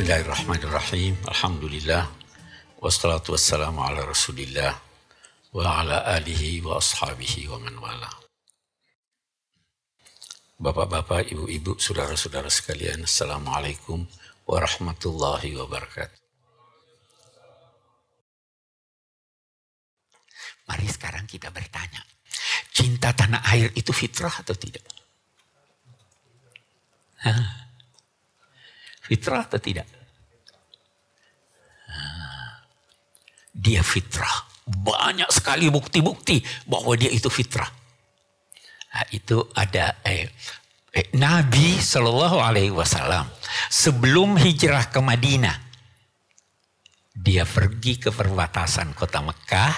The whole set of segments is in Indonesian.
Bismillahirrahmanirrahim. Alhamdulillah. Wassalatu wassalamu ala rasulillah. Wa ala alihi wa ashabihi wa man wala. Bapak-bapak, ibu-ibu, saudara-saudara sekalian. Assalamualaikum warahmatullahi wabarakatuh. Mari sekarang kita bertanya. Cinta tanah air itu fitrah atau tidak? Hah? Fitrah atau tidak? Dia fitrah. Banyak sekali bukti-bukti bahwa dia itu fitrah. Nah, itu ada eh, eh, Nabi Shallallahu Alaihi Wasallam sebelum hijrah ke Madinah, dia pergi ke perbatasan kota Mekah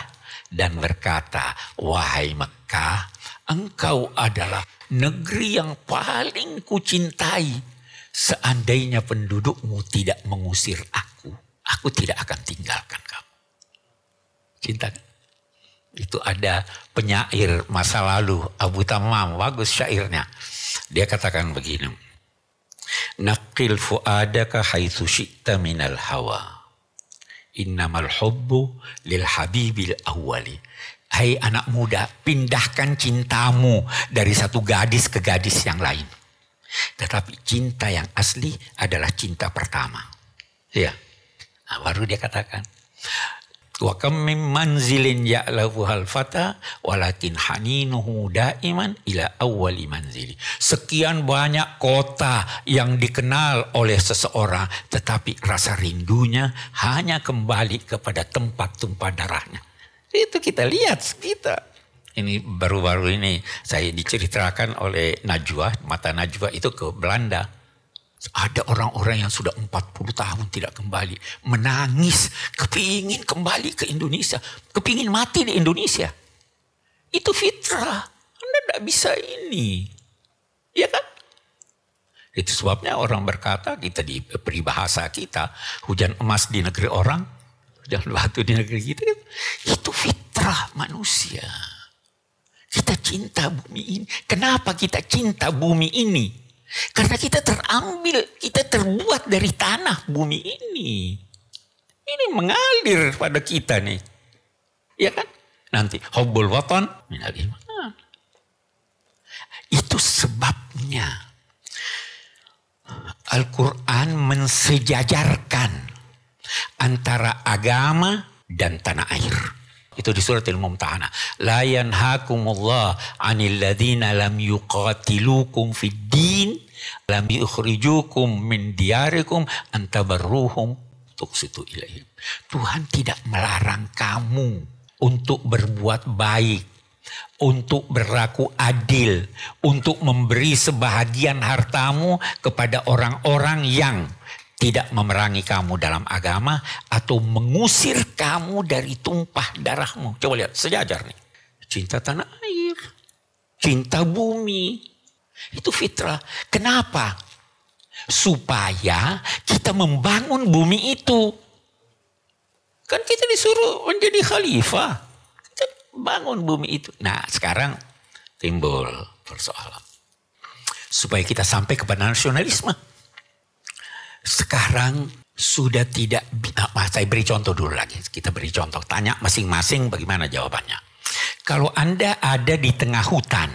dan berkata, wahai Mekah, engkau adalah negeri yang paling kucintai Seandainya pendudukmu tidak mengusir aku, aku tidak akan tinggalkan kamu. Cinta Itu ada penyair masa lalu, Abu Tamam, bagus syairnya. Dia katakan begini. Naqil fuadaka haitsu syi'ta minal hawa. Innamal hubbu lil habibil awwali. Hai anak muda, pindahkan cintamu dari satu gadis ke gadis yang lain tetapi cinta yang asli adalah cinta pertama. Ya. Nah, baru dia katakan. Wa kam min manzilin ya'lafu hal fata walakin haninuhu daiman ila awwali manzili. Sekian banyak kota yang dikenal oleh seseorang tetapi rasa rindunya hanya kembali kepada tempat tumpah darahnya. Itu kita lihat kita ini baru-baru ini saya diceritakan oleh Najwa, mata Najwa itu ke Belanda. Ada orang-orang yang sudah 40 tahun tidak kembali. Menangis, kepingin kembali ke Indonesia. Kepingin mati di Indonesia. Itu fitrah. Anda tidak bisa ini. Ya kan? Itu sebabnya orang berkata, kita di peribahasa kita, hujan emas di negeri orang, hujan batu di negeri kita. Itu fitrah manusia. Kita cinta bumi ini. Kenapa kita cinta bumi ini? Karena kita terambil, kita terbuat dari tanah bumi ini. Ini mengalir pada kita nih. Ya kan? Nanti hubbul watan minal iman. Itu sebabnya Al-Quran mensejajarkan antara agama dan tanah air. Itu di surat Al-Mumtahana. La yanhakumullah 'anil ladzina lam yuqatilukum fid din lam yukhrijukum min diyarikum antabarruhum tuqsitu ilaihim. Tuhan tidak melarang kamu untuk berbuat baik, untuk berlaku adil, untuk memberi sebahagian hartamu kepada orang-orang yang tidak memerangi kamu dalam agama atau mengusir kamu dari tumpah darahmu. Coba lihat sejajar nih. Cinta tanah air, cinta bumi. Itu fitrah. Kenapa? Supaya kita membangun bumi itu. Kan kita disuruh menjadi khalifah. Kita bangun bumi itu. Nah sekarang timbul persoalan. Supaya kita sampai kepada nasionalisme sekarang sudah tidak, nah, saya beri contoh dulu lagi. Kita beri contoh, tanya masing-masing bagaimana jawabannya. Kalau Anda ada di tengah hutan,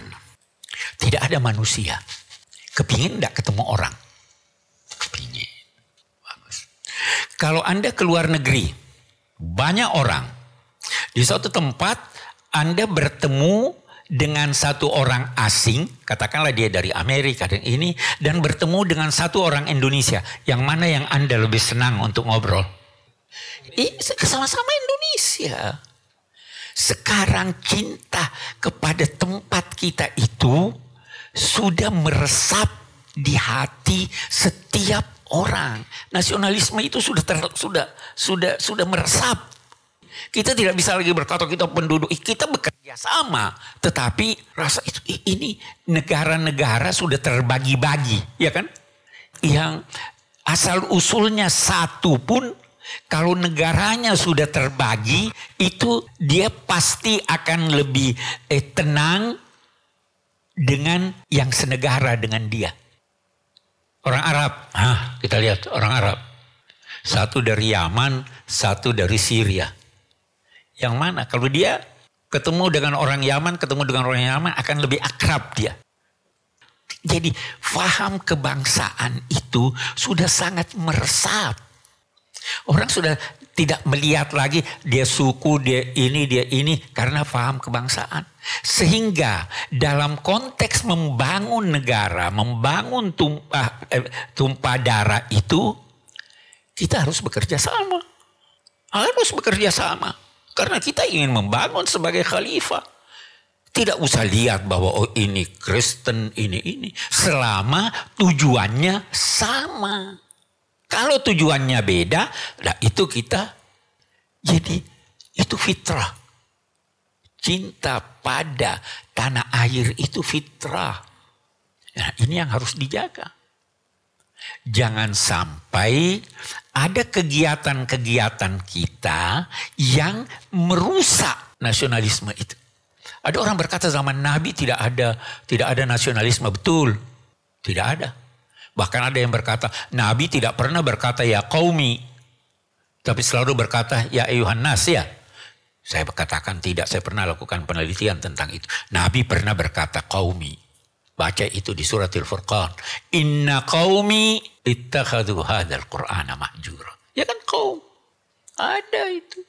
tidak ada manusia. Kepingin tidak ketemu orang? Kepingin. Bagus. Kalau Anda keluar negeri, banyak orang. Di suatu tempat Anda bertemu dengan satu orang asing, katakanlah dia dari Amerika dan ini, dan bertemu dengan satu orang Indonesia, yang mana yang Anda lebih senang untuk ngobrol? Sama-sama Indonesia. Sekarang cinta kepada tempat kita itu sudah meresap di hati setiap orang. Nasionalisme itu sudah ter, sudah sudah sudah meresap kita tidak bisa lagi berkata kita penduduk, kita bekerja sama. Tetapi rasa itu ini negara-negara sudah terbagi-bagi, ya kan? Yang asal usulnya satu pun kalau negaranya sudah terbagi itu dia pasti akan lebih eh, tenang dengan yang senegara dengan dia. Orang Arab, ah, kita lihat orang Arab. Satu dari Yaman, satu dari Syria. Yang mana? Kalau dia ketemu dengan orang Yaman, ketemu dengan orang Yaman akan lebih akrab dia. Jadi faham kebangsaan itu sudah sangat meresap. Orang sudah tidak melihat lagi dia suku, dia ini, dia ini karena paham kebangsaan. Sehingga dalam konteks membangun negara, membangun tumpah, eh, tumpah darah itu kita harus bekerja sama. Harus bekerja sama. Karena kita ingin membangun sebagai khalifah. Tidak usah lihat bahwa oh ini Kristen, ini, ini. Selama tujuannya sama. Kalau tujuannya beda, nah itu kita jadi itu fitrah. Cinta pada tanah air itu fitrah. Nah, ini yang harus dijaga. Jangan sampai ada kegiatan-kegiatan kita yang merusak nasionalisme itu. Ada orang berkata zaman Nabi tidak ada tidak ada nasionalisme betul. Tidak ada. Bahkan ada yang berkata, Nabi tidak pernah berkata ya qaumi. Tapi selalu berkata ya ayuhan nas ya. Saya berkatakan tidak, saya pernah lakukan penelitian tentang itu. Nabi pernah berkata qaumi. Baca itu di surat Al-Furqan. Inna qaumi ittakhadu hadzal qur'ana mahjura. Ya kan kaum. Ada itu.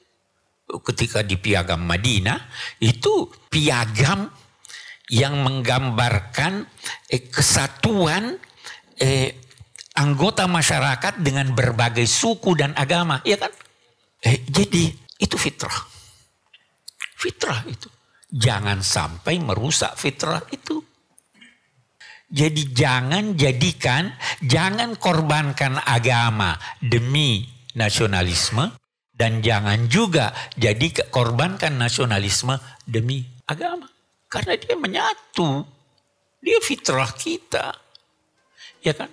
Ketika di piagam Madinah, itu piagam yang menggambarkan eh, kesatuan eh, anggota masyarakat dengan berbagai suku dan agama, ya kan? Eh, jadi itu fitrah. Fitrah itu. Jangan sampai merusak fitrah itu. Jadi jangan jadikan, jangan korbankan agama demi nasionalisme dan jangan juga jadi korbankan nasionalisme demi agama. Karena dia menyatu. Dia fitrah kita. Ya kan?